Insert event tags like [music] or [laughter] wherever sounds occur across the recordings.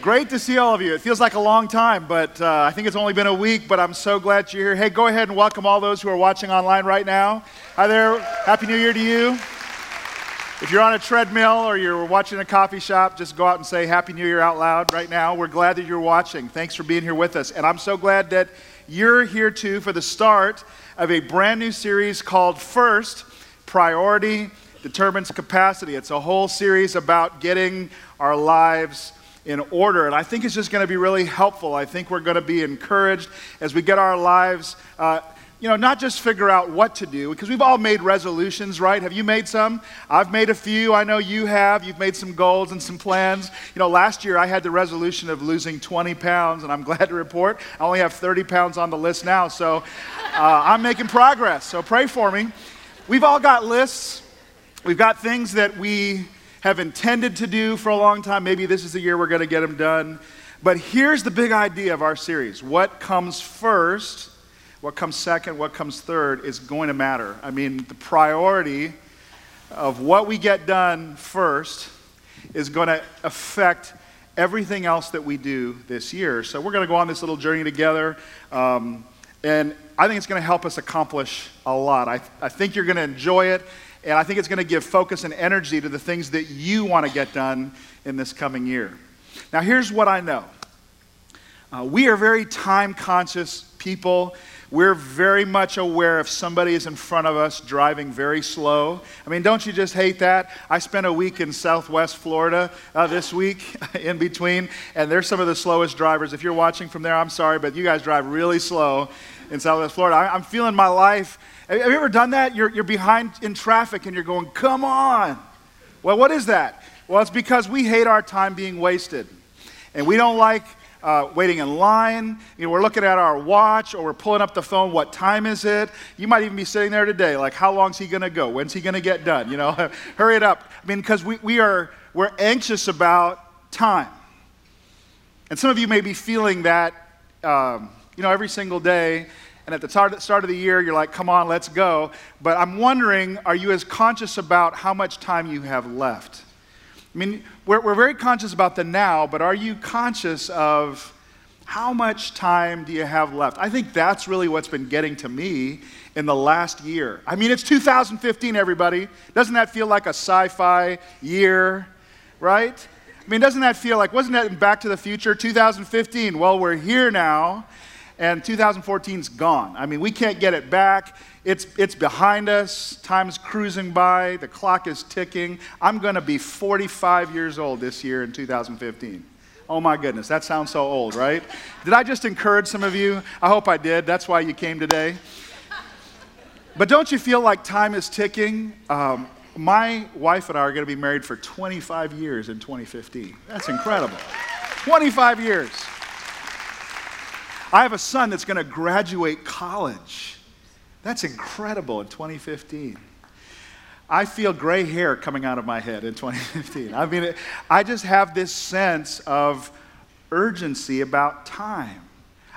Great to see all of you. It feels like a long time, but uh, I think it's only been a week, but I'm so glad you're here. Hey, go ahead and welcome all those who are watching online right now. Hi there. Happy New Year to you. If you're on a treadmill or you're watching a coffee shop, just go out and say Happy New Year out loud right now. We're glad that you're watching. Thanks for being here with us. And I'm so glad that you're here too for the start of a brand new series called First Priority Determines Capacity. It's a whole series about getting our lives in order. And I think it's just going to be really helpful. I think we're going to be encouraged as we get our lives, uh, you know, not just figure out what to do, because we've all made resolutions, right? Have you made some? I've made a few. I know you have. You've made some goals and some plans. You know, last year I had the resolution of losing 20 pounds, and I'm [laughs] glad to report I only have 30 pounds on the list now. So uh, I'm making progress. So pray for me. We've all got lists, we've got things that we have intended to do for a long time. Maybe this is the year we're going to get them done. But here's the big idea of our series what comes first, what comes second, what comes third is going to matter. I mean, the priority of what we get done first is going to affect everything else that we do this year. So we're going to go on this little journey together. Um, and I think it's going to help us accomplish a lot. I, I think you're going to enjoy it. And I think it's going to give focus and energy to the things that you want to get done in this coming year. Now, here's what I know uh, we are very time conscious people. We're very much aware if somebody is in front of us driving very slow. I mean, don't you just hate that? I spent a week in southwest Florida uh, this week [laughs] in between, and they're some of the slowest drivers. If you're watching from there, I'm sorry, but you guys drive really slow in southwest Florida. I, I'm feeling my life have you ever done that? You're, you're behind in traffic and you're going, come on. Well, what is that? Well, it's because we hate our time being wasted. And we don't like uh, waiting in line. You know, we're looking at our watch or we're pulling up the phone. What time is it? You might even be sitting there today, like, how long's he going to go? When's he going to get done? You know, [laughs] hurry it up. I mean, because we, we are, we're anxious about time. And some of you may be feeling that, um, you know, every single day and at the start of the year, you're like, come on, let's go. But I'm wondering, are you as conscious about how much time you have left? I mean, we're, we're very conscious about the now, but are you conscious of how much time do you have left? I think that's really what's been getting to me in the last year. I mean, it's 2015, everybody. Doesn't that feel like a sci fi year, right? I mean, doesn't that feel like, wasn't that Back to the Future 2015? Well, we're here now and 2014's gone. I mean, we can't get it back. It's, it's behind us. Time's cruising by. The clock is ticking. I'm going to be 45 years old this year in 2015. Oh my goodness, that sounds so old, right? [laughs] Did I just encourage some of you? I hope I did. That's why you came today. But don't you feel like time is ticking? Um, my wife and I are going to be married for 25 years in 2015. That's incredible. 25 years. I have a son that's going to graduate college. That's incredible in 2015. I feel gray hair coming out of my head in 2015. I mean, I just have this sense of urgency about time.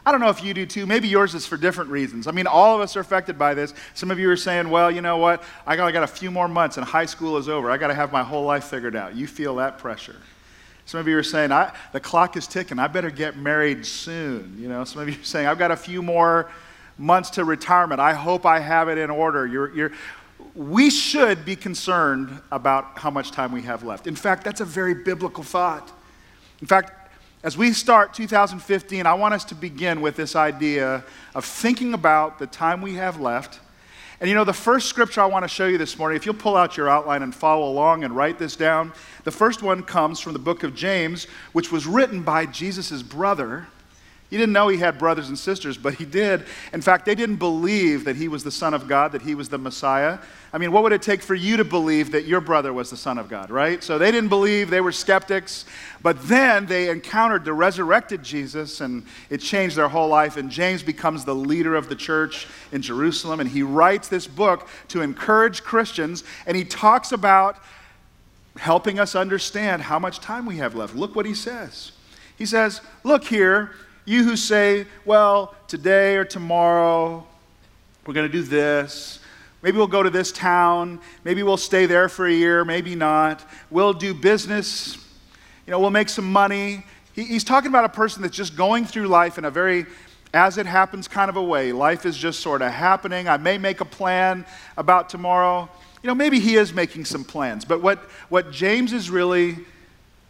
I don't know if you do too. Maybe yours is for different reasons. I mean, all of us are affected by this. Some of you are saying, well, you know what? I got, I got a few more months and high school is over. I got to have my whole life figured out. You feel that pressure. Some of you are saying, the clock is ticking. I better get married soon. You know, some of you are saying, I've got a few more months to retirement. I hope I have it in order. You're, you're, we should be concerned about how much time we have left. In fact, that's a very biblical thought. In fact, as we start 2015, I want us to begin with this idea of thinking about the time we have left and you know, the first scripture I want to show you this morning, if you'll pull out your outline and follow along and write this down, the first one comes from the book of James, which was written by Jesus' brother. He didn't know he had brothers and sisters, but he did. In fact, they didn't believe that he was the Son of God, that he was the Messiah. I mean, what would it take for you to believe that your brother was the Son of God, right? So they didn't believe, they were skeptics. But then they encountered the resurrected Jesus, and it changed their whole life. And James becomes the leader of the church in Jerusalem, and he writes this book to encourage Christians, and he talks about helping us understand how much time we have left. Look what he says. He says, Look here you who say, well, today or tomorrow, we're going to do this. Maybe we'll go to this town. Maybe we'll stay there for a year. Maybe not. We'll do business. You know, we'll make some money. He, he's talking about a person that's just going through life in a very as it happens kind of a way. Life is just sort of happening. I may make a plan about tomorrow. You know, maybe he is making some plans. But what, what James is really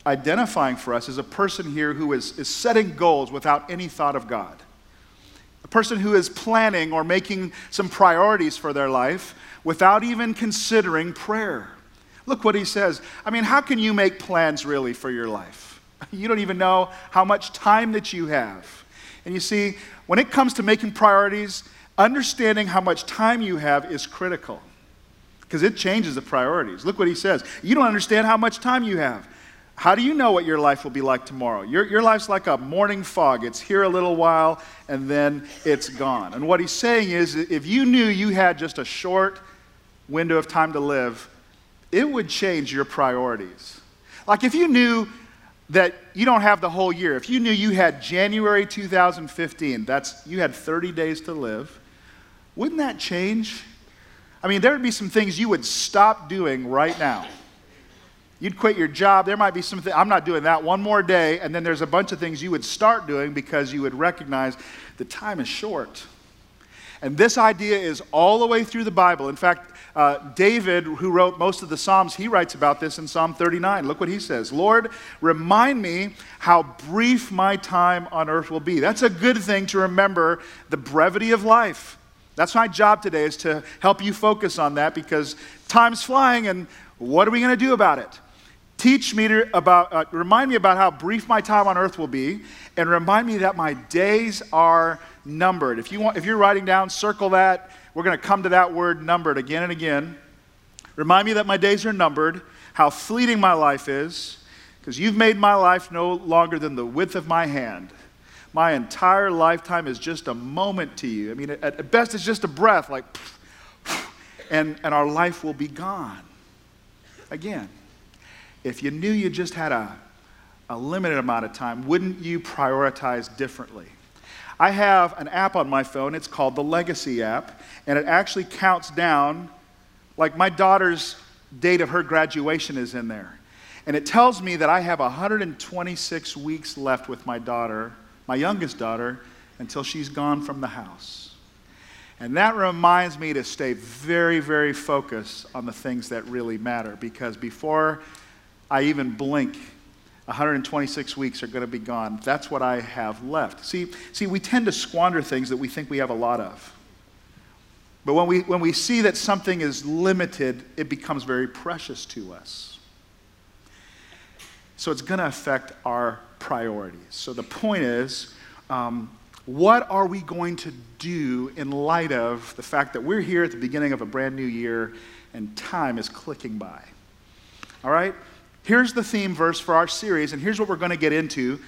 identifying for us is a person here who is, is setting goals without any thought of God. A person who is planning or making some priorities for their life without even considering prayer. Look what he says. I mean, how can you make plans really for your life? [laughs] You don't even know how much time that you have. And you see, when it comes to making priorities, understanding how much time you have is critical because it changes the priorities. Look what he says. You don't understand how much time you have. How do you know what your life will be like tomorrow? Your, your life's like a morning fog. It's here a little while and then it's gone. And what he's saying is if you knew you had just a short window of time to live, it would change your priorities. Like if you knew that you don't have the whole year, if you knew you had January 2015, that's you had 30 days to live, wouldn't that change? I mean, there would be some things you would stop doing right now. You'd quit your job. There might be something, I'm not doing that one more day. And then there's a bunch of things you would start doing because you would recognize the time is short. And this idea is all the way through the Bible. In fact, uh, David, who wrote most of the Psalms, he writes about this in Psalm 39. Look what he says Lord, remind me how brief my time on earth will be. That's a good thing to remember the brevity of life. That's my job today, is to help you focus on that because time's flying and what are we going to do about it? Teach me about, uh, remind me about how brief my time on earth will be, and remind me that my days are numbered. If, you want, if you're writing down, circle that we're going to come to that word numbered again and again. Remind me that my days are numbered, how fleeting my life is, because you've made my life no longer than the width of my hand. My entire lifetime is just a moment to you. I mean, at, at best, it's just a breath, like, and, and our life will be gone. Again, if you knew you just had a, a limited amount of time, wouldn't you prioritize differently? I have an app on my phone. It's called the Legacy app, and it actually counts down, like my daughter's date of her graduation is in there. And it tells me that I have 126 weeks left with my daughter, my youngest daughter, until she's gone from the house. And that reminds me to stay very, very focused on the things that really matter because before I even blink, 126 weeks are going to be gone. That's what I have left. See, see, we tend to squander things that we think we have a lot of. But when we, when we see that something is limited, it becomes very precious to us. So it's going to affect our priorities. So the point is, um, what are we going to do in light of the fact that we're here at the beginning of a brand new year and time is clicking by? All right? Here's the theme verse for our series, and here's what we're going to get into.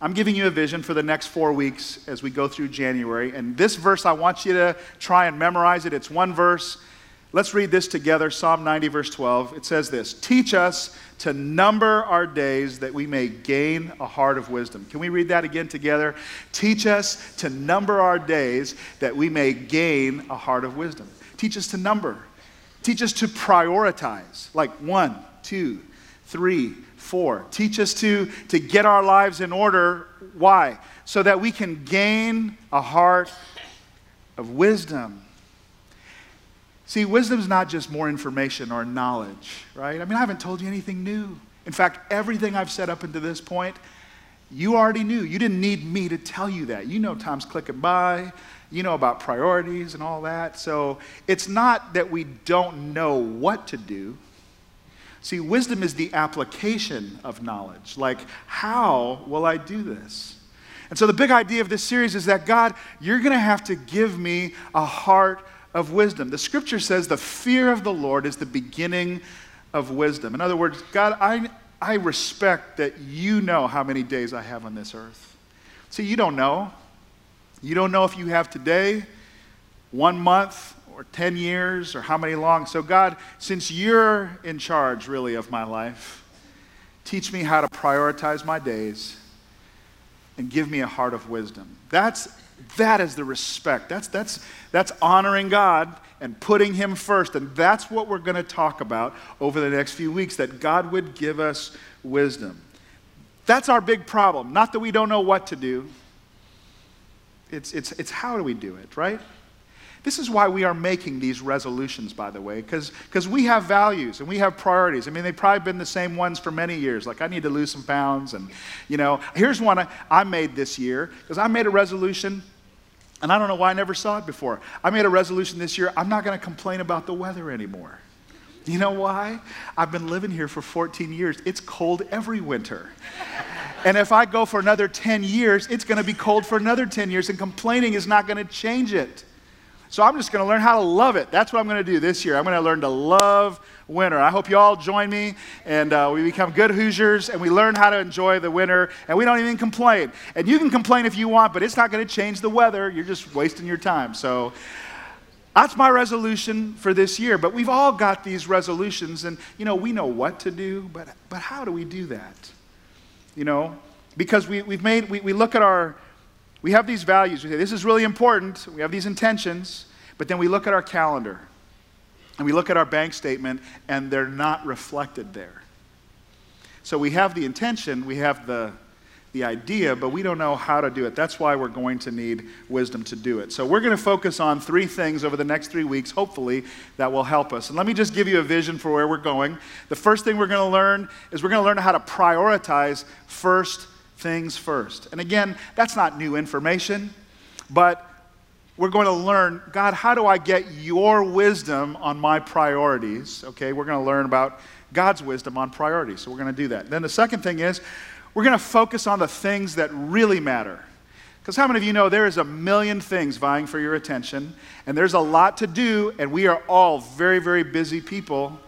I'm giving you a vision for the next four weeks as we go through January. And this verse, I want you to try and memorize it. It's one verse. Let's read this together Psalm 90, verse 12. It says this Teach us to number our days that we may gain a heart of wisdom. Can we read that again together? Teach us to number our days that we may gain a heart of wisdom. Teach us to number. Teach us to prioritize, like one, two, three, four. Teach us to, to get our lives in order. Why? So that we can gain a heart of wisdom. See, wisdom is not just more information or knowledge, right? I mean, I haven't told you anything new. In fact, everything I've said up until this point, you already knew. You didn't need me to tell you that. You know time's clicking by. You know about priorities and all that. So it's not that we don't know what to do. See, wisdom is the application of knowledge. Like, how will I do this? And so, the big idea of this series is that God, you're going to have to give me a heart of wisdom. The scripture says the fear of the Lord is the beginning of wisdom. In other words, God, I, I respect that you know how many days I have on this earth. See, you don't know. You don't know if you have today, one month, or 10 years or how many long. So, God, since you're in charge really of my life, teach me how to prioritize my days and give me a heart of wisdom. That's, that is the respect. That's, that's, that's honoring God and putting Him first. And that's what we're going to talk about over the next few weeks that God would give us wisdom. That's our big problem. Not that we don't know what to do, it's, it's, it's how do we do it, right? This is why we are making these resolutions, by the way, because we have values and we have priorities. I mean, they've probably been the same ones for many years. Like, I need to lose some pounds. And, you know, here's one I, I made this year because I made a resolution, and I don't know why I never saw it before. I made a resolution this year I'm not going to complain about the weather anymore. You know why? I've been living here for 14 years. It's cold every winter. And if I go for another 10 years, it's going to be cold for another 10 years, and complaining is not going to change it. So I'm just going to learn how to love it. That's what I'm going to do this year. I'm going to learn to love winter. I hope you all join me and uh, we become good Hoosiers and we learn how to enjoy the winter and we don't even complain. And you can complain if you want, but it's not going to change the weather. You're just wasting your time. So that's my resolution for this year. But we've all got these resolutions and, you know, we know what to do, but, but how do we do that? You know, because we, we've made, we, we look at our we have these values. We say, this is really important. We have these intentions. But then we look at our calendar and we look at our bank statement, and they're not reflected there. So we have the intention, we have the, the idea, but we don't know how to do it. That's why we're going to need wisdom to do it. So we're going to focus on three things over the next three weeks, hopefully, that will help us. And let me just give you a vision for where we're going. The first thing we're going to learn is we're going to learn how to prioritize first things first. And again, that's not new information, but we're going to learn God, how do I get your wisdom on my priorities? Okay, we're going to learn about God's wisdom on priorities. So we're going to do that. Then the second thing is we're going to focus on the things that really matter. Because how many of you know there is a million things vying for your attention, and there's a lot to do, and we are all very, very busy people.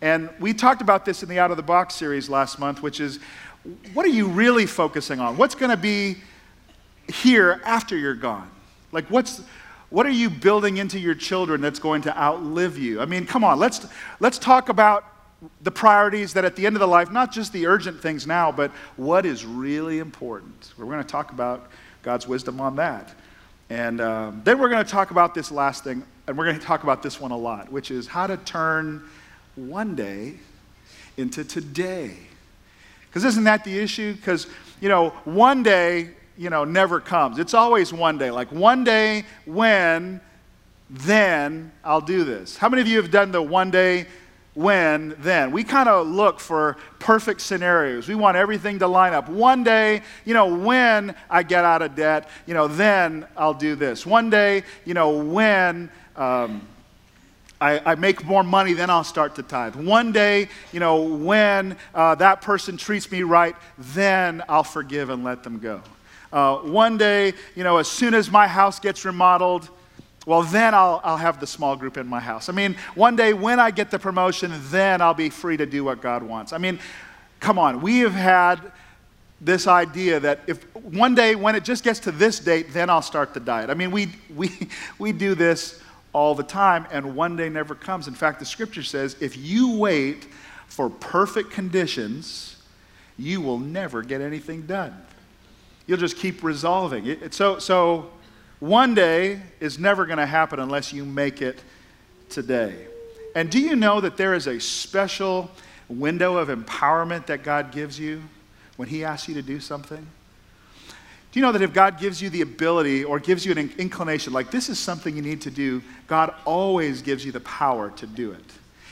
And we talked about this in the Out of the Box series last month, which is what are you really focusing on? What's going to be here after you're gone? Like, what's, what are you building into your children that's going to outlive you? I mean, come on, let's, let's talk about the priorities that at the end of the life, not just the urgent things now, but what is really important. We're going to talk about God's wisdom on that. And um, then we're going to talk about this last thing, and we're going to talk about this one a lot, which is how to turn one day into today. Because isn't that the issue? Because, you know, one day, you know, never comes. It's always one day. Like one day when, then I'll do this. How many of you have done the one day, when, then? We kind of look for perfect scenarios. We want everything to line up. One day, you know, when I get out of debt, you know, then I'll do this. One day, you know, when. Um, I, I, make more money, then I'll start to tithe. One day, you know, when uh, that person treats me right, then I'll forgive and let them go. Uh, one day, you know, as soon as my house gets remodeled, well, then I'll, I'll have the small group in my house. I mean, one day when I get the promotion, then I'll be free to do what God wants. I mean, come on, we have had this idea that if one day when it just gets to this date, then I'll start the diet. I mean, we, we, [laughs] we do this all the time, and one day never comes. In fact, the scripture says if you wait for perfect conditions, you will never get anything done. You'll just keep resolving it. So, so one day is never going to happen unless you make it today. And do you know that there is a special window of empowerment that God gives you when He asks you to do something? You know that if God gives you the ability or gives you an inclination, like this is something you need to do, God always gives you the power to do it.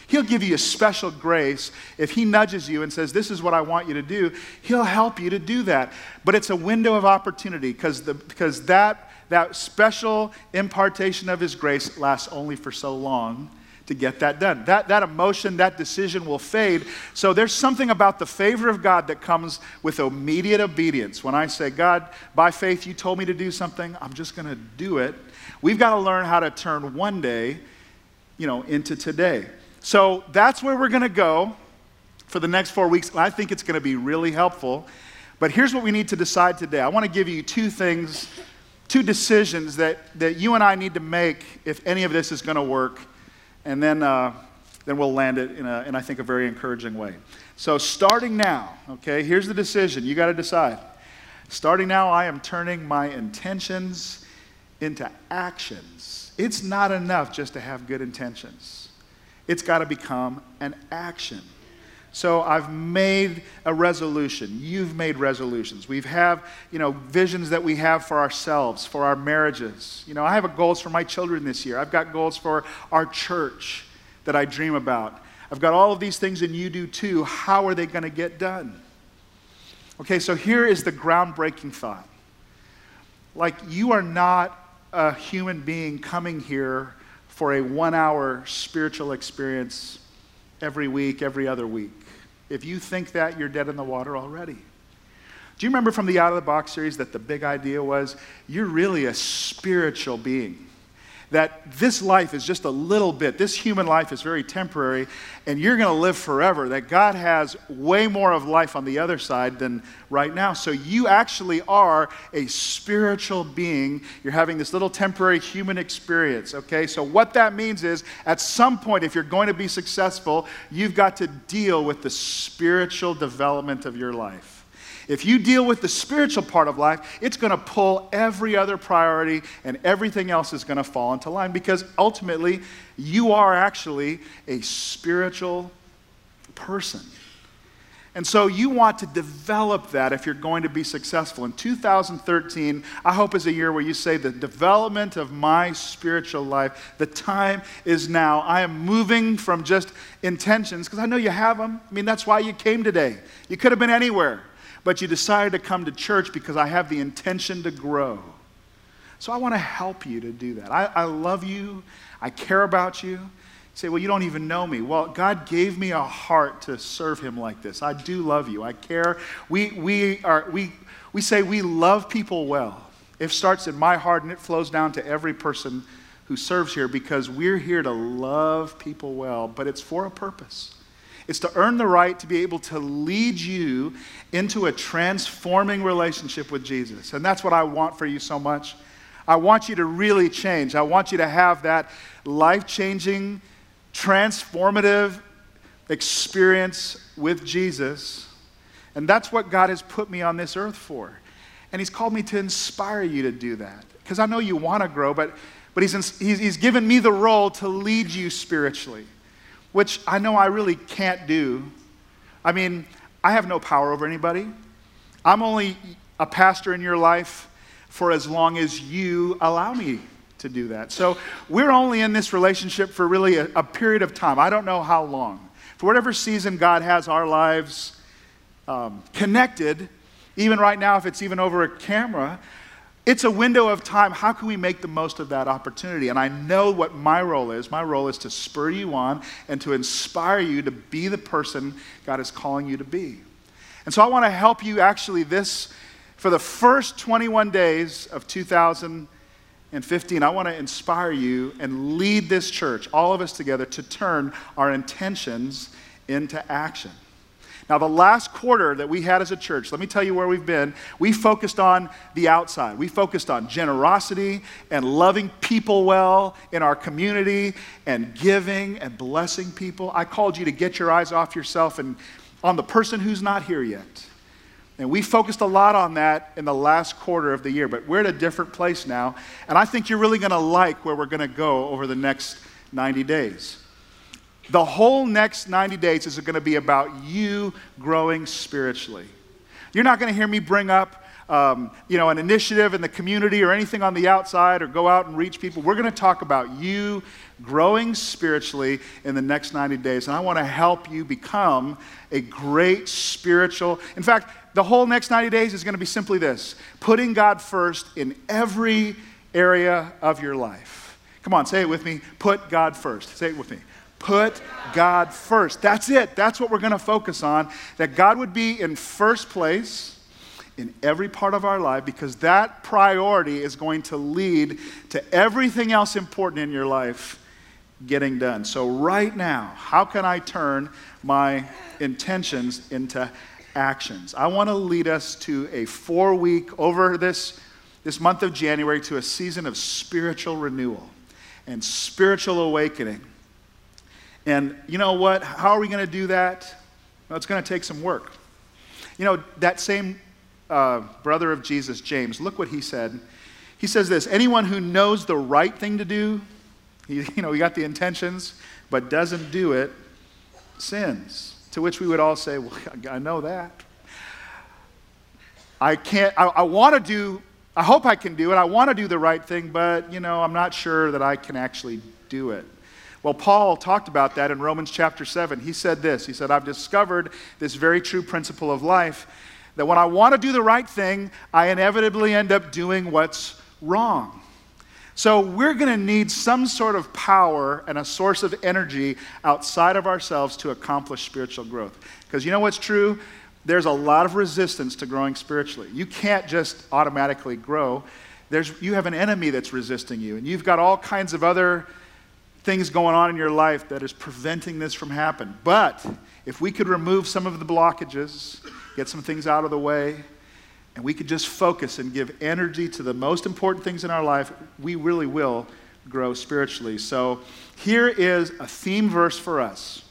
He'll give you a special grace. If He nudges you and says, This is what I want you to do, He'll help you to do that. But it's a window of opportunity because, because that, that special impartation of His grace lasts only for so long to get that done. That, that emotion, that decision will fade. So there's something about the favor of God that comes with immediate obedience. When I say, God, by faith, you told me to do something, I'm just going to do it. We've got to learn how to turn one day, you know, into today. So that's where we're going to go for the next four weeks. I think it's going to be really helpful. But here's what we need to decide today. I want to give you two things, two decisions that, that you and I need to make if any of this is going to work and then, uh, then we'll land it in, a, in, I think, a very encouraging way. So, starting now, okay, here's the decision. You got to decide. Starting now, I am turning my intentions into actions. It's not enough just to have good intentions, it's got to become an action. So I've made a resolution. You've made resolutions. We've have, you know, visions that we have for ourselves, for our marriages. You know, I have goals for my children this year. I've got goals for our church that I dream about. I've got all of these things and you do too. How are they going to get done? Okay, so here is the groundbreaking thought. Like you are not a human being coming here for a 1-hour spiritual experience every week, every other week. If you think that, you're dead in the water already. Do you remember from the Out of the Box series that the big idea was you're really a spiritual being? That this life is just a little bit, this human life is very temporary, and you're going to live forever. That God has way more of life on the other side than right now. So you actually are a spiritual being. You're having this little temporary human experience, okay? So what that means is at some point, if you're going to be successful, you've got to deal with the spiritual development of your life. If you deal with the spiritual part of life, it's going to pull every other priority and everything else is going to fall into line because ultimately you are actually a spiritual person. And so you want to develop that if you're going to be successful. In 2013, I hope is a year where you say the development of my spiritual life, the time is now. I am moving from just intentions because I know you have them. I mean, that's why you came today. You could have been anywhere but you decided to come to church because I have the intention to grow. So I want to help you to do that. I, I love you, I care about you. You say, Well, you don't even know me. Well, God gave me a heart to serve Him like this. I do love you, I care. We, we, are, we, we say we love people well. It starts in my heart and it flows down to every person who serves here because we're here to love people well, but it's for a purpose. It's to earn the right to be able to lead you into a transforming relationship with Jesus. And that's what I want for you so much. I want you to really change. I want you to have that life changing, transformative experience with Jesus. And that's what God has put me on this earth for. And He's called me to inspire you to do that. Because I know you want to grow, but, but he's, he's, he's given me the role to lead you spiritually which I know I really can't do. I mean, I have no power over anybody. I'm only a pastor in your life for as long as you allow me to do that. So we're only in this relationship for really a, a period of time. I don't know how long. For whatever season God has our lives um, connected, even right now, if it's even over a camera, it's a window of time. How can we make the most of that opportunity? And I know what my role is. My role is to spur you on and to inspire you to be the person God is calling you to be. And so I want to help you actually this for the first 21 days of 2015. I want to inspire you and lead this church, all of us together, to turn our intentions into action. Now, the last quarter that we had as a church, let me tell you where we've been. We focused on the outside. We focused on generosity and loving people well in our community and giving and blessing people. I called you to get your eyes off yourself and on the person who's not here yet. And we focused a lot on that in the last quarter of the year, but we're at a different place now. And I think you're really going to like where we're going to go over the next 90 days. The whole next 90 days is going to be about you growing spiritually. You're not going to hear me bring up um, you know, an initiative in the community or anything on the outside or go out and reach people. We're going to talk about you growing spiritually in the next 90 days. And I want to help you become a great spiritual. In fact, the whole next 90 days is going to be simply this putting God first in every area of your life. Come on, say it with me. Put God first. Say it with me. Put God first. That's it. That's what we're going to focus on. That God would be in first place in every part of our life because that priority is going to lead to everything else important in your life getting done. So, right now, how can I turn my intentions into actions? I want to lead us to a four week, over this, this month of January, to a season of spiritual renewal and spiritual awakening. And you know what? How are we going to do that? Well, it's going to take some work. You know, that same uh, brother of Jesus, James, look what he said. He says this anyone who knows the right thing to do, he, [laughs] you know, he got the intentions, but doesn't do it, sins. To which we would all say, Well, [laughs] I know that. I can't, I, I want to do, I hope I can do it. I want to do the right thing, but, you know, I'm not sure that I can actually do it. Well, Paul talked about that in Romans chapter 7. He said this He said, I've discovered this very true principle of life that when I want to do the right thing, I inevitably end up doing what's wrong. So we're going to need some sort of power and a source of energy outside of ourselves to accomplish spiritual growth. Because you know what's true? There's a lot of resistance to growing spiritually. You can't just automatically grow. There's, you have an enemy that's resisting you, and you've got all kinds of other things going on in your life that is preventing this from happening. But if we could remove some of the blockages, get some things out of the way, and we could just focus and give energy to the most important things in our life, we really will grow spiritually. So here is a theme verse for us.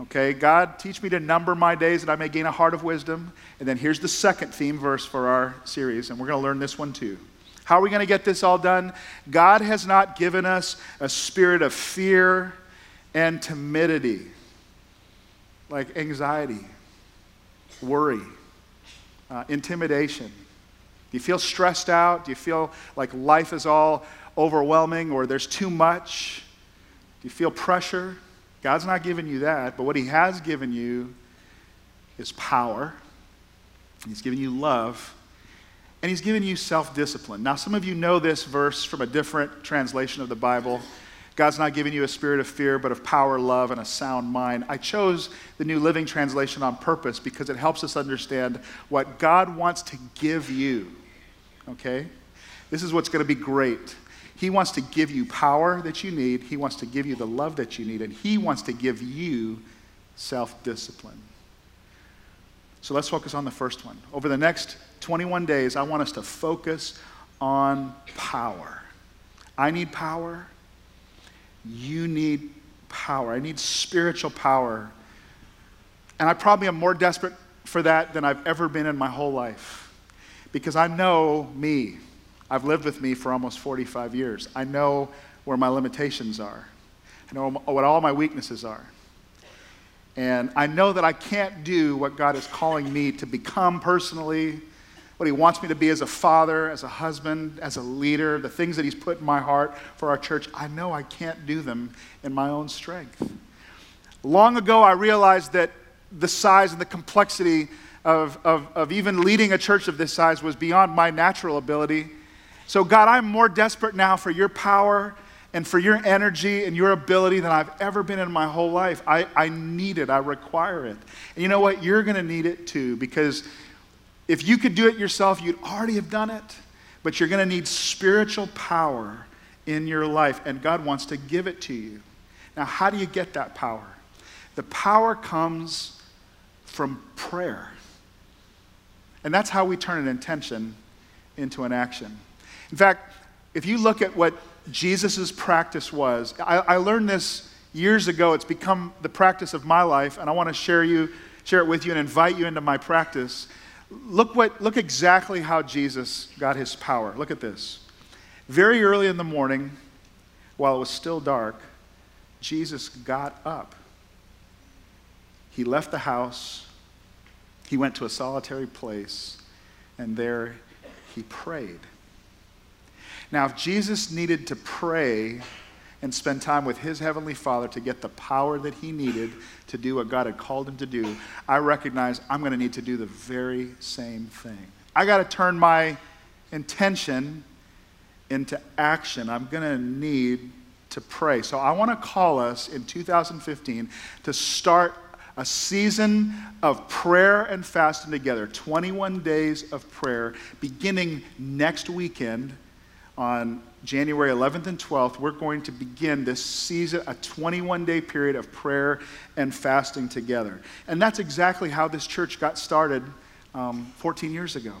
Okay, God, teach me to number my days that I may gain a heart of wisdom. And then here's the second theme verse for our series, and we're going to learn this one too. How are we going to get this all done? God has not given us a spirit of fear and timidity, like anxiety, worry uh, intimidation? Do you feel stressed out? Do you feel like life is all overwhelming or there's too much? Do you feel pressure? God's not giving you that, but what He has given you is power. He's given you love, and He's given you self discipline. Now, some of you know this verse from a different translation of the Bible. God's not giving you a spirit of fear, but of power, love, and a sound mind. I chose the New Living Translation on purpose because it helps us understand what God wants to give you. Okay? This is what's going to be great. He wants to give you power that you need, He wants to give you the love that you need, and He wants to give you self discipline. So let's focus on the first one. Over the next 21 days, I want us to focus on power. I need power. You need power. I need spiritual power. And I probably am more desperate for that than I've ever been in my whole life because I know me. I've lived with me for almost 45 years. I know where my limitations are, I know what all my weaknesses are. And I know that I can't do what God is calling me to become personally what He wants me to be as a father, as a husband, as a leader, the things that He's put in my heart for our church, I know I can't do them in my own strength. Long ago, I realized that the size and the complexity of, of, of even leading a church of this size was beyond my natural ability. So, God, I'm more desperate now for your power and for your energy and your ability than I've ever been in my whole life. I, I need it, I require it. And you know what? You're going to need it too because if you could do it yourself, you'd already have done it. But you're going to need spiritual power in your life, and God wants to give it to you. Now, how do you get that power? The power comes from prayer. And that's how we turn an intention into an action. In fact, if you look at what Jesus' practice was, I, I, learned this years ago. It's become the practice of my life, and I want to share, you, share it with you and invite you into my practice. Look, what, look exactly how Jesus got his power. Look at this. Very early in the morning, while it was still dark, Jesus got up. He left the house, he went to a solitary place, and there he prayed. Now, if Jesus needed to pray and spend time with his heavenly Father to get the power that he needed to do what God had called him to do, I recognize I'm going to need to do the very same thing. I got to turn my intention into action. I'm going to need to pray. So I want to call us in 2015 to start a season of prayer and fasting together 21 days of prayer beginning next weekend on January 11th and 12th, we're going to begin this season, a 21 day period of prayer and fasting together. And that's exactly how this church got started um, 14 years ago.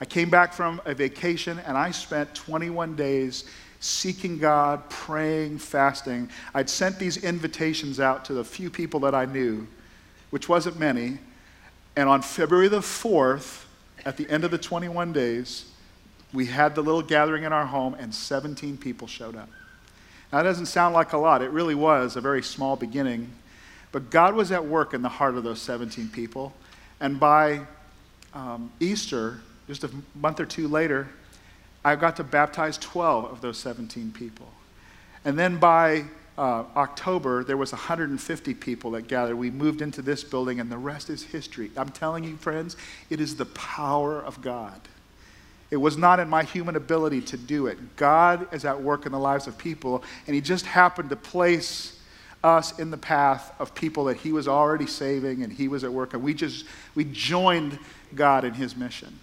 I came back from a vacation and I spent 21 days seeking God, praying, fasting. I'd sent these invitations out to the few people that I knew, which wasn't many. And on February the 4th, at the end of the 21 days, we had the little gathering in our home, and 17 people showed up. Now, that doesn't sound like a lot. It really was a very small beginning. But God was at work in the heart of those 17 people. And by um, Easter, just a month or two later, I got to baptize 12 of those 17 people. And then by uh, October, there was 150 people that gathered. We moved into this building, and the rest is history. I'm telling you, friends, it is the power of God. It was not in my human ability to do it. God is at work in the lives of people, and He just happened to place us in the path of people that He was already saving, and He was at work, and we just we joined God in His mission.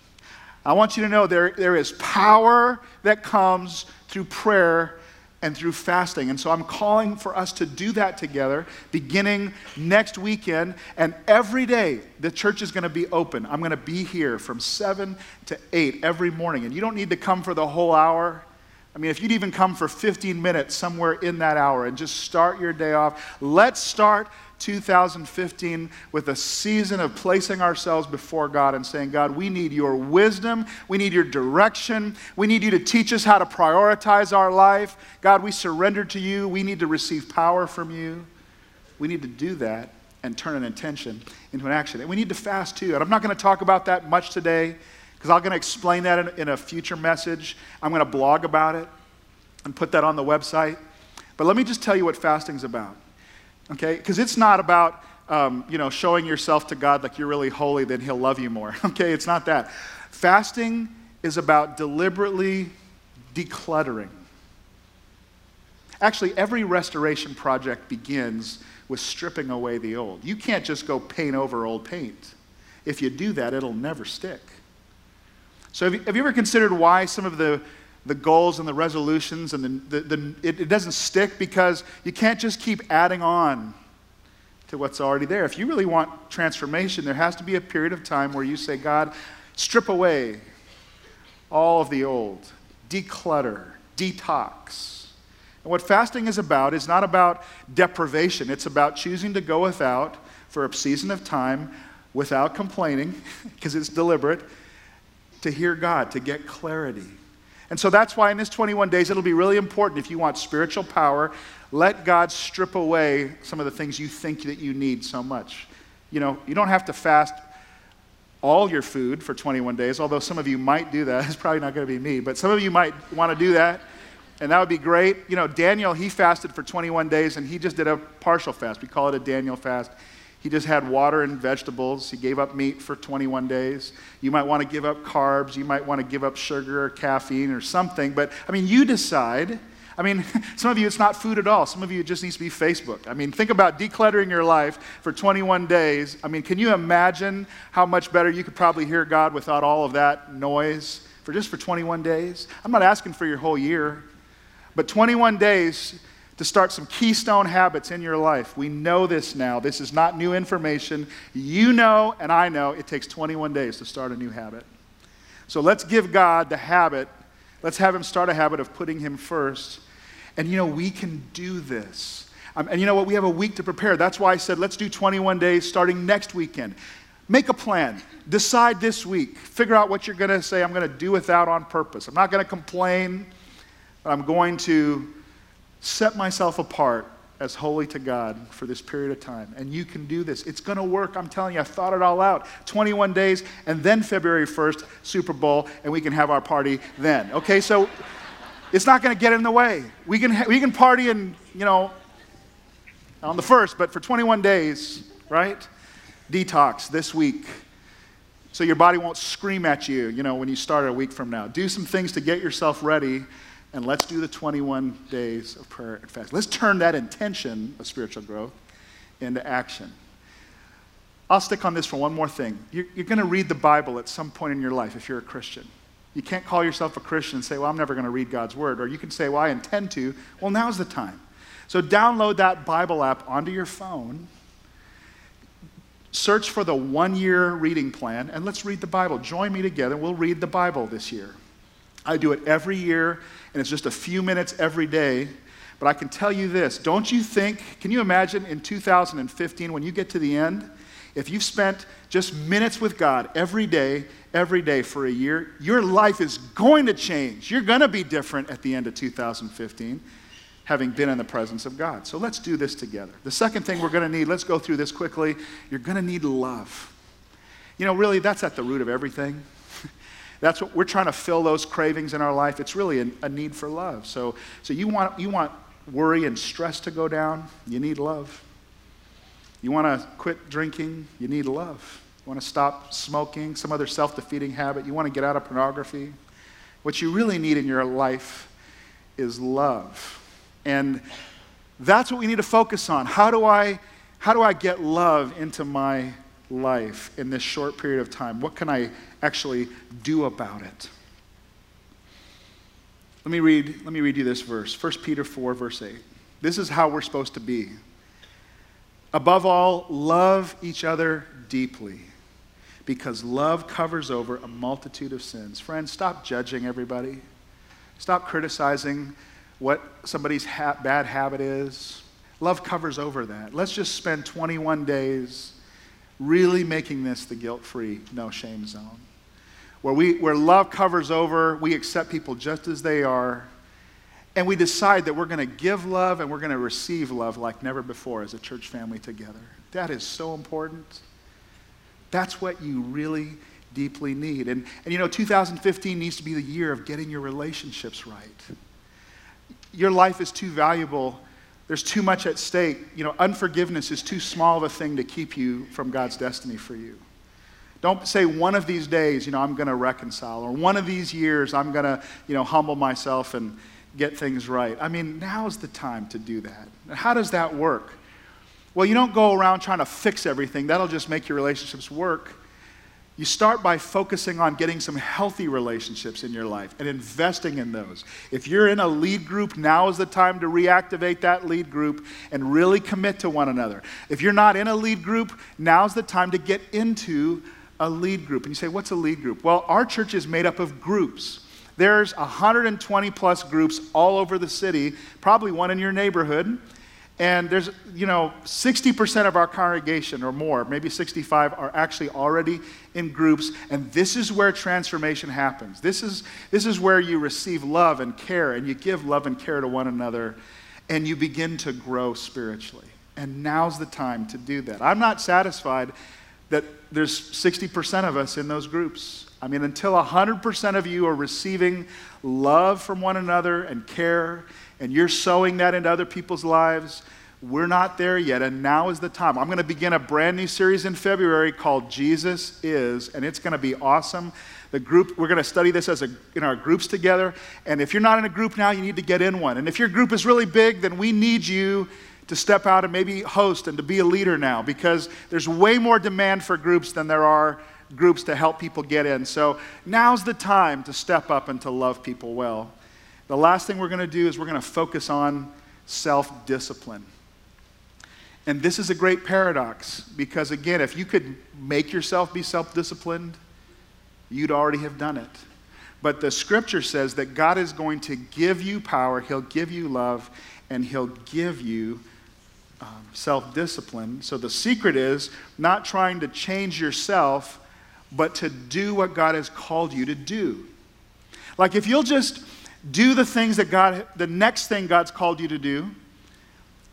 I want you to know there, there is power that comes through prayer and through fasting. And so I'm calling for us to do that together beginning next weekend. And every day, the church is going to be open. I'm going to be here from 7 to 8 every morning. And you don't need to come for the whole hour. I mean, if you'd even come for 15 minutes somewhere in that hour and just start your day off, let's start 2015 with a season of placing ourselves before God and saying, God, we need your wisdom. We need your direction. We need you to teach us how to prioritize our life. God, we surrender to you. We need to receive power from you. We need to do that and turn an intention into an action. And we need to fast too. And I'm not going to talk about that much today because I'm going to explain that in, in a future message. I'm going to blog about it and put that on the website. But let me just tell you what fasting's about okay? Because it's not about, um, you know, showing yourself to God like you're really holy, then He'll love you more, [laughs] okay? It's not that. Fasting is about deliberately decluttering. Actually, every restoration project begins with stripping away the old. You can't just go paint over old paint. If you do that, it'll never stick. So, have you, have you ever considered why some of the the goals and the resolutions and the, the, the it, it doesn't stick because you can't just keep adding on to what's already there. If you really want transformation, there has to be a period of time where you say, God, strip away all of the old, declutter, detox. And what fasting is about is not about deprivation, it's about choosing to go without for a season of time without complaining, [laughs] because it's deliberate, to hear God, to get clarity. And so that's why in this 21 days, it'll be really important if you want spiritual power, let God strip away some of the things you think that you need so much. You know, you don't have to fast all your food for 21 days, although some of you might do that. [laughs] It's probably not going to be me, but some of you might want to do that, and that would be great. You know, Daniel, he fasted for 21 days, and he just did a partial fast. We call it a Daniel fast. He just had water and vegetables. He gave up meat for 21 days. You might want to give up carbs. You might want to give up sugar or caffeine or something. But I mean, you decide. I mean, [laughs] some of you, it's not food at all. Some of you, it just needs to be Facebook. I mean, think about decluttering your life for 21 days. I mean, can you imagine how much better you could probably hear God without all of that noise for just for 21 days? I'm not asking for your whole year, but 21 days to start some keystone habits in your life. We know this now. This is not new information. You know, and I know, it takes 21 days to start a new habit. So let's give God the habit. Let's have Him start a habit of putting Him first. And you know, we can do this. Um, and you know what? We have a week to prepare. That's why I said let's do 21 days starting next weekend. Make a plan. Decide this week. Figure out what you're going to say. I'm going to do without on purpose. I'm not going to complain, but I'm going to set myself apart as holy to God for this period of time. And you can do this. It's going to work. I'm telling you, I've thought it all out. 21 days, and then February 1st, Super Bowl, and we can have our party then. Okay, so it's not going to get in the way. We can, ha- we can party in, you know, on the 1st, but for 21 days, right? Detox this week. So your body won't scream at you, you know, when you start a week from now. Do some things to get yourself ready and let's do the 21 days of prayer and fast. Let's turn that intention of spiritual growth into action. I'll stick on this for one more thing. You're, you're going to read the Bible at some point in your life if you're a Christian. You can't call yourself a Christian and say, Well, I'm never going to read God's Word. Or you can say, Well, I intend to. Well, now's the time. So download that Bible app onto your phone. Search for the one year reading plan and let's read the Bible. Join me together. We'll read the Bible this year. I do it every year, and it's just a few minutes every day. But I can tell you this don't you think, can you imagine in 2015 when you get to the end, if you've spent just minutes with God every day, every day for a year, your life is going to change. You're going to be different at the end of 2015. having been in the presence of God. So let's do this together. The second thing we're going to need, let's go through this quickly. You're going to need love. You know, really, that's at the root of everything. [laughs] that's what we're trying to fill those cravings in our life. It's really a, a need for love. So, so you, want, you want worry and stress to go down, you need love. You want to quit drinking, you need love. You want to stop smoking, some other self defeating habit, you want to get out of pornography. What you really need in your life is love. And that's what we need to focus on. How do I, how do I get love into my life in this short period of time? What can I actually do about it? Let me read, let me read you this verse 1 Peter 4, verse 8. This is how we're supposed to be. Above all, love each other deeply because love covers over a multitude of sins. Friends, stop judging everybody. Stop criticizing what somebody's ha- bad habit is. Love covers over that. Let's just spend 21 days really making this the guilt free, no shame zone. Where, we, where love covers over, we accept people just as they are, and we decide that we're going to give love and we're going to receive love like never before as a church family together. That is so important. That's what you really deeply need. And, and you know, 2015 needs to be the year of getting your relationships right. Your life is too valuable there's too much at stake. You know, unforgiveness is too small of a thing to keep you from God's destiny for you. Don't say one of these days, you know, I'm going to reconcile, or one of these years, I'm going to, you know, humble myself and get things right. I mean, now's the time to do that. How does that work? Well, you don't go around trying to fix everything. That'll just make your relationships work. You start by focusing on getting some healthy relationships in your life and investing in those. If you're in a lead group, now is the time to reactivate that lead group and really commit to one another. If you're not in a lead group, now's the time to get into a lead group. And you say, What's a lead group? Well, our church is made up of groups. There's 120 plus groups all over the city, probably one in your neighborhood. And there's, you know, 60% of our congregation or more, maybe 65, are actually already in groups. And this is where transformation happens. This is, this is where you receive love and care, and you give love and care to one another, and you begin to grow spiritually. And now's the time to do that. I'm not satisfied that there's 60% of us in those groups. I mean, until 100% of you are receiving love from one another and care and you're sowing that into other people's lives, we're not there yet, and now is the time. I'm going to begin a brand new series in February called Jesus Is, and it's going to be awesome. The group, we're going to study this as a, in our groups together. And if you're not in a group now, you need to get in one. And if your group is really big, then we need you to step out and maybe host and to be a leader now because there's way more demand for groups than there are groups to help people get in. So now's the time to step up and to love people well. The last thing we're going to do is we're going to focus on self discipline. And this is a great paradox because, again, if you could make yourself be self disciplined, you'd already have done it. But the scripture says that God is going to give you power, He'll give you love, and He'll give you um, self discipline. So the secret is not trying to change yourself, but to do what God has called you to do. Like if you'll just do the things that God, the next thing God's called you to do,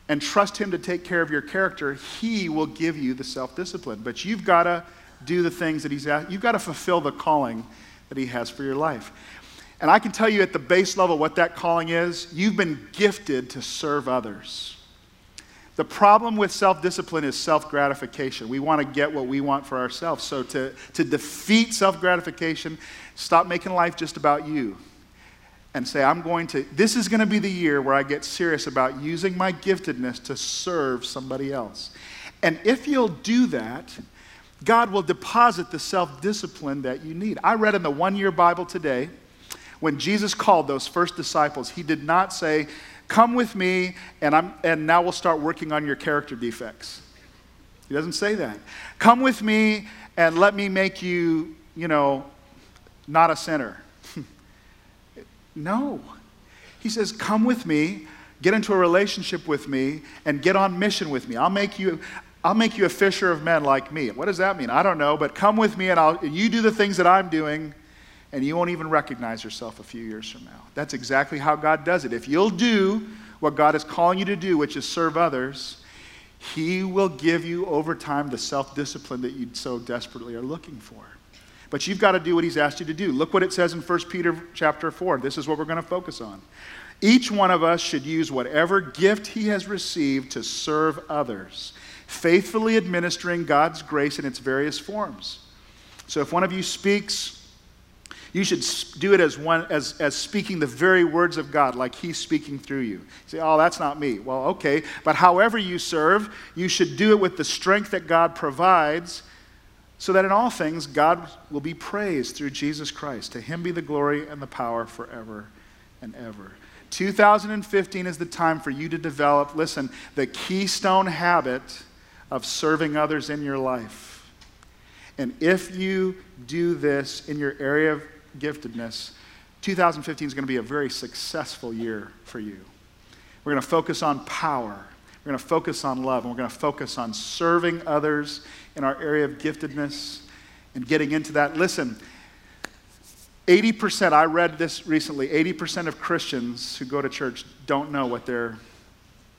and trust Him to take care of your character, He will give you the self discipline. But you've got to do the things that He's asked, you've got to fulfill the calling that He has for your life. And I can tell you at the base level what that calling is. You've been gifted to serve others. The problem with self discipline is self gratification. We want to get what we want for ourselves. So, to, to defeat self gratification, stop making life just about you and say, I'm going to, this is going to be the year where I get serious about using my giftedness to serve somebody else. And if you'll do that, God will deposit the self discipline that you need. I read in the one year Bible today, when Jesus called those first disciples, he did not say, Come with me, and, I'm, and now we'll start working on your character defects. He doesn't say that. Come with me, and let me make you, you know, not a sinner. No. He says, Come with me, get into a relationship with me, and get on mission with me. I'll make you. I'll make you a fisher of men like me. What does that mean? I don't know, but come with me and I'll, you do the things that I'm doing, and you won't even recognize yourself a few years from now. That's exactly how God does it. If you'll do what God is calling you to do, which is serve others, He will give you over time the self discipline that you so desperately are looking for. But you've got to do what He's asked you to do. Look what it says in 1 Peter chapter 4. This is what we're going to focus on. Each one of us should use whatever gift he has received to serve others, faithfully administering God's grace in its various forms. So if one of you speaks, you should do it as, one, as, as speaking the very words of God, like He's speaking through you. you. Say, oh, that's not me. Well, okay. But however you serve, you should do it with the strength that God provides, so that in all things God will be praised through Jesus Christ. To Him be the glory and the power forever and ever. 2015 is the time for you to develop, listen, the keystone habit of serving others in your life. And if you do this in your area of giftedness, 2015 is going to be a very successful year for you. We're going to focus on power. We're going to focus on love. And we're going to focus on serving others in our area of giftedness and getting into that. Listen, 80%, I read this recently, 80% of Christians who go to church don't know what they're,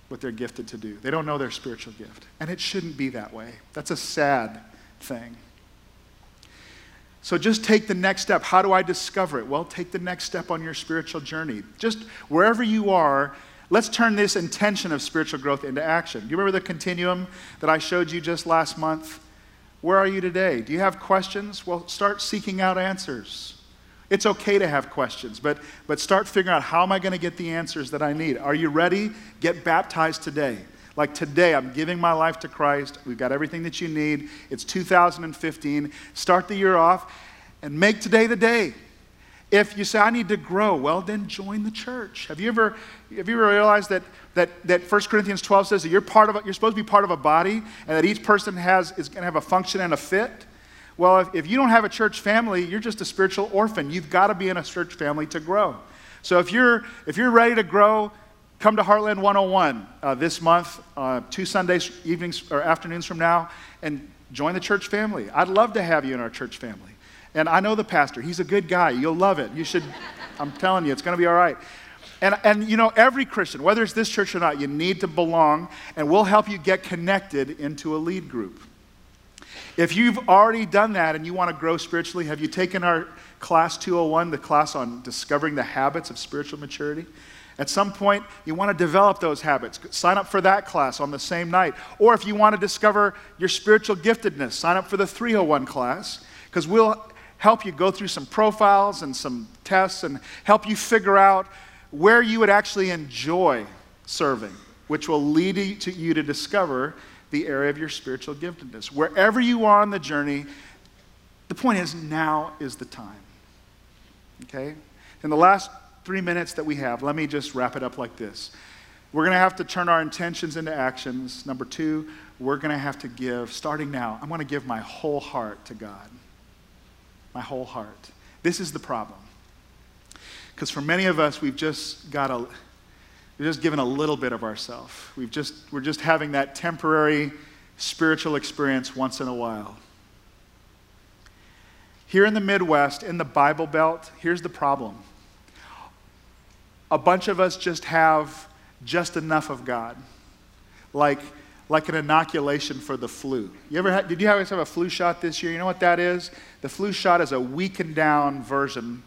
what they're gifted to do. They don't know their spiritual gift. And it shouldn't be that way. That's a sad thing. So just take the next step. How do I discover it? Well, take the next step on your spiritual journey. Just wherever you are, let's turn this intention of spiritual growth into action. You remember the continuum that I showed you just last month? Where are you today? Do you have questions? Well, start seeking out answers. It's okay to have questions, but, but start figuring out how am I going to get the answers that I need? Are you ready? Get baptized today. Like today, I'm giving my life to Christ. We've got everything that you need. It's 2015. Start the year off and make today the day. If you say, I need to grow, well, then join the church. Have you ever, have you ever realized that, that, that 1 Corinthians 12 says that you're, part of a, you're supposed to be part of a body and that each person has, is going to have a function and a fit? Well, if, if you don't have a church family, you're just a spiritual orphan. You've got to be in a church family to grow. So if you're, if you're ready to grow, come to Heartland 101 uh, this month, uh, two Sundays, evenings or afternoons from now, and join the church family. I'd love to have you in our church family. And I know the pastor, he's a good guy. You'll love it. You should, I'm telling you, it's going to be all right. And, and you know, every Christian, whether it's this church or not, you need to belong, and we'll help you get connected into a lead group. If you've already done that and you want to grow spiritually, have you taken our class 201, the class on discovering the habits of spiritual maturity? At some point, you want to develop those habits. Sign up for that class on the same night. Or if you want to discover your spiritual giftedness, sign up for the 301 class because we'll help you go through some profiles and some tests and help you figure out where you would actually enjoy serving, which will lead you to, discover the area of your spiritual giftedness. Wherever you are on the journey, the point is now is the time. Okay? In the last three minutes that we have, let me just wrap it up like this. We're going to have to turn our intentions into actions. Number two, we're going to have to give, starting now, I'm going to give my whole heart to God. My whole heart. This is the problem. Because for many of us, we've just got a, we've just given a little bit of ourselves. We've just, we're just having that temporary spiritual experience once in a while. Here in the Midwest, in the Bible Belt, here's the problem a bunch of us just have just enough of God, like, like an inoculation for the flu. You ever had, did you guys have a flu shot this year? You know what that is? The flu shot is a weakened down version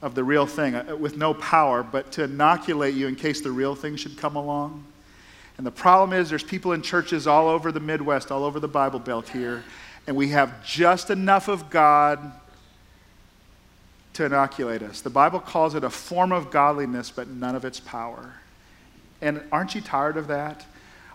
of the real thing uh, with no power, but to inoculate you in case the real thing should come along. And the problem is, there's people in churches all over the Midwest, all over the Bible Belt here, and we have just enough of God to inoculate us. The Bible calls it a form of godliness, but none of its power. And aren't you tired of that?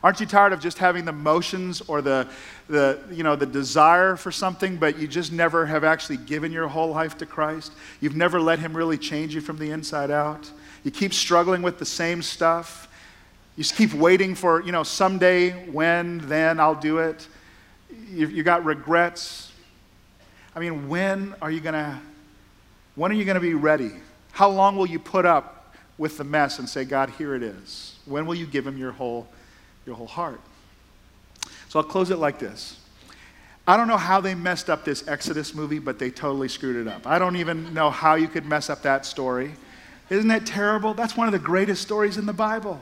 Aren't you tired of just having the motions or the, the, you know, the desire for something, but you just never have actually given your whole life to Christ? You've never let Him really change you from the inside out? You keep struggling with the same stuff. You just keep waiting for, you know, someday, when, then I'll do it. You, you got regrets. I mean, when are you going to when are you going to be ready? How long will you put up with the mess and say, God, here it is? When will you give him your whole, your whole heart? So I'll close it like this. I don't know how they messed up this Exodus movie, but they totally screwed it up. I don't even know how you could mess up that story. Isn't that terrible? That's one of the greatest stories in the Bible.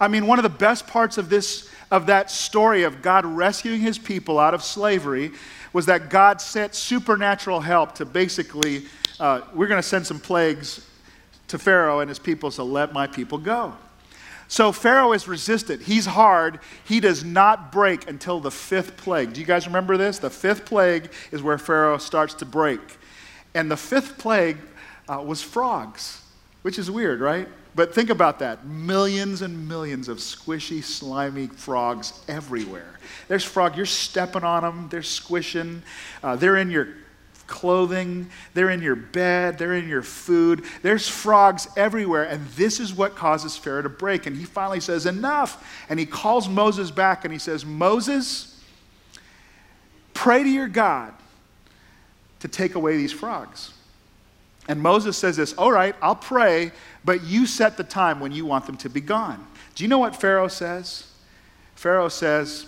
I mean, one of the best parts of this of that story of God rescuing his people out of slavery was that God sent supernatural help to basically, uh, we're going to send some plagues to Pharaoh and his people, so let my people go. So Pharaoh is resistant. He's hard. He does not break until the fifth plague. Do you guys remember this? The fifth plague is where Pharaoh starts to break. And the fifth plague uh, was frogs, which is weird, right? But think about that millions and millions of squishy, slimy frogs everywhere. There's frog, you're stepping on them, they're squishing, uh, they're in your clothing, they're in your bed, they're in your food. There's frogs everywhere, and this is what causes Pharaoh to break. And he finally says, Enough. And he calls Moses back and he says, Moses, pray to your God to take away these frogs. And Moses says this, All right, I'll pray, but you set the time when you want them to be gone. Do you know what Pharaoh says? Pharaoh says,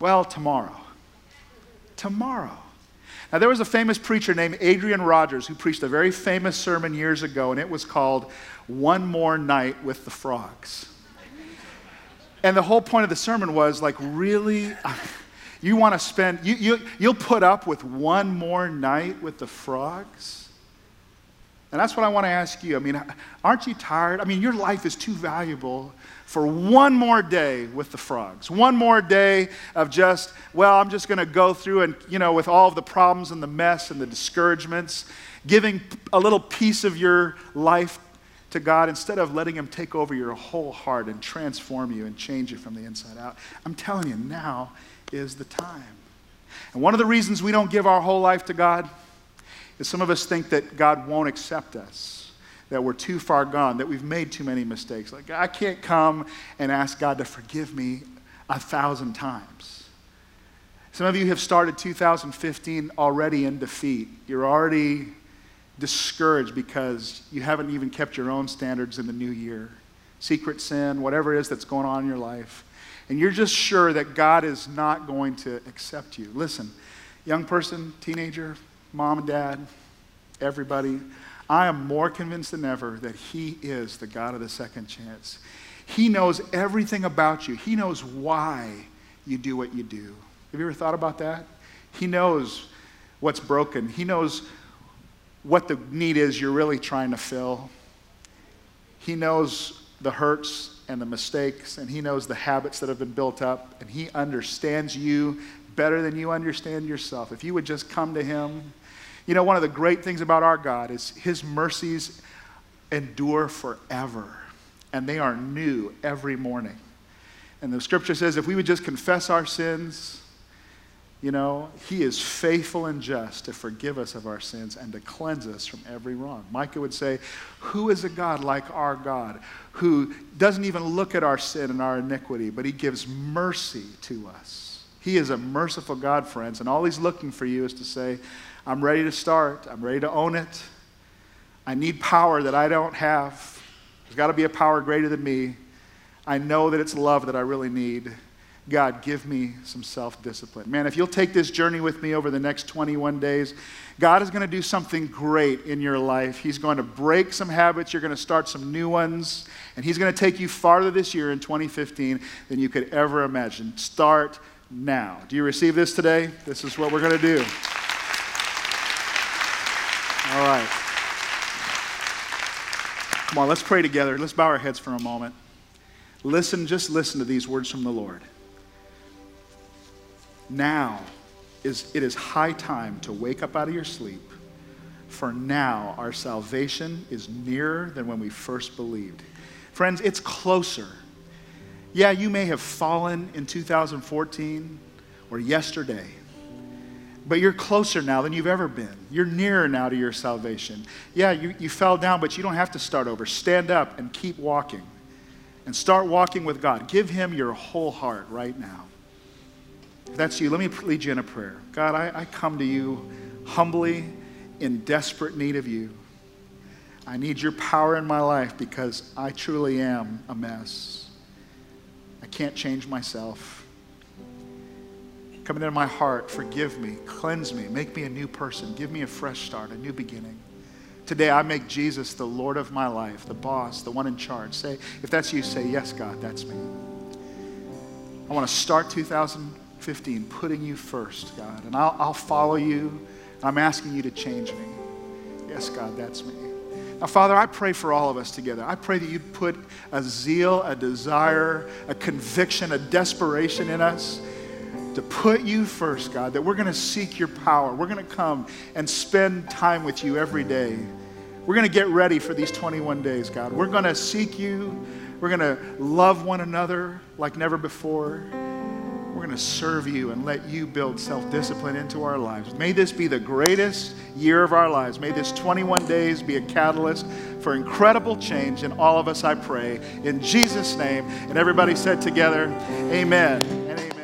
Well, tomorrow. Tomorrow. Now, there was a famous preacher named Adrian Rogers who preached a very famous sermon years ago, and it was called One More Night with the Frogs. And the whole point of the sermon was like, really? [laughs] You want to spend, you, you, you'll put up with one more night with the frogs? And that's what I want to ask you. I mean, aren't you tired? I mean, your life is too valuable for one more day with the frogs. One more day of just, well, I'm just going to go through and, you know, with all of the problems and the mess and the discouragements, giving a little piece of your life to God instead of letting Him take over your whole heart and transform you and change you from the inside out. I'm telling you, now is the time. And one of the reasons we don't give our whole life to God is some of us think that God won't accept us, that we're too far gone, that we've made too many mistakes. Like, I can't come and ask God to forgive me a thousand times. Some of you have started 2015 already in defeat. You're already discouraged because you haven't even kept your own standards in the new year. Secret sin, whatever it is that's going on in your life. And you're just sure that God is not going to accept you. Listen, young person, teenager, mom and dad, everybody, I am more convinced than ever that He is the God of the second chance. He knows everything about you, He knows why you do what you do. Have you ever thought about that? He knows what's broken, He knows what the need is you're really trying to fill. He knows the hurts and the mistakes, and He knows the habits that have been built up, and He understands you better than you understand yourself. If you would just come to Him, you know, one of the great things about our God is His mercies endure forever, and they are new every morning. And the scripture says if we would just confess our sins, you know, He is faithful and just to forgive us of our sins and to cleanse us from every wrong. Micah would say, Who is a God like our God who doesn't even look at our sin and our iniquity, but He gives mercy to us? He is a merciful God, friends, and all He's looking for you is to say, I'm ready to start. I'm ready to own it. I need power that I don't have. There's got to be a power greater than me. I know that it's love that I really need. God, give me some self discipline. Man, if you'll take this journey with me over the next 21 days, God is going to do something great in your life. He's going to break some habits, you're going to start some new ones, and He's going to take you farther this year in 2015 than you could ever imagine. Start now. Do you receive this today? This is what we're going to do. All right. Come on, let's pray together. Let's bow our heads for a moment. Listen, just listen to these words from the Lord. Now is it is high time to wake up out of your sleep. For now our salvation is nearer than when we first believed. Friends, it's closer. Yeah, you may have fallen in 2014 or yesterday but you're closer now than you've ever been. You're nearer now to your salvation. Yeah, you, you fell down, but you don't have to start over. Stand up and keep walking. And start walking with God. Give Him your whole heart right now. If that's you, let me lead you in a prayer. God, I, I come to you humbly in desperate need of you. I need your power in my life because I truly am a mess. I can't change myself. Come into my heart, forgive me, cleanse me, make me a new person, give me a fresh start, a new beginning. Today, I make Jesus the Lord of my life, the boss, the one in charge. Say, if that's you, say, Yes, God, that's me. I want to start 2015 putting you first, God, and I'll, I'll follow you. I'm asking you to change me. Yes, God, that's me. Now, Father, I pray for all of us together. I pray that you'd put a zeal, a desire, a conviction, a desperation in us to put you first, God, that we're going to seek your power. We're going to come and spend time with you every day. We're going to get ready for these 21 days, God. We're going to seek you. We're going to love one another like never before. We're going to serve you and let you build self discipline into our lives. May this be the greatest year of our lives. May this 21 days be a catalyst for incredible change in all of us, I pray. In Jesus' name. And everybody said together, Amen.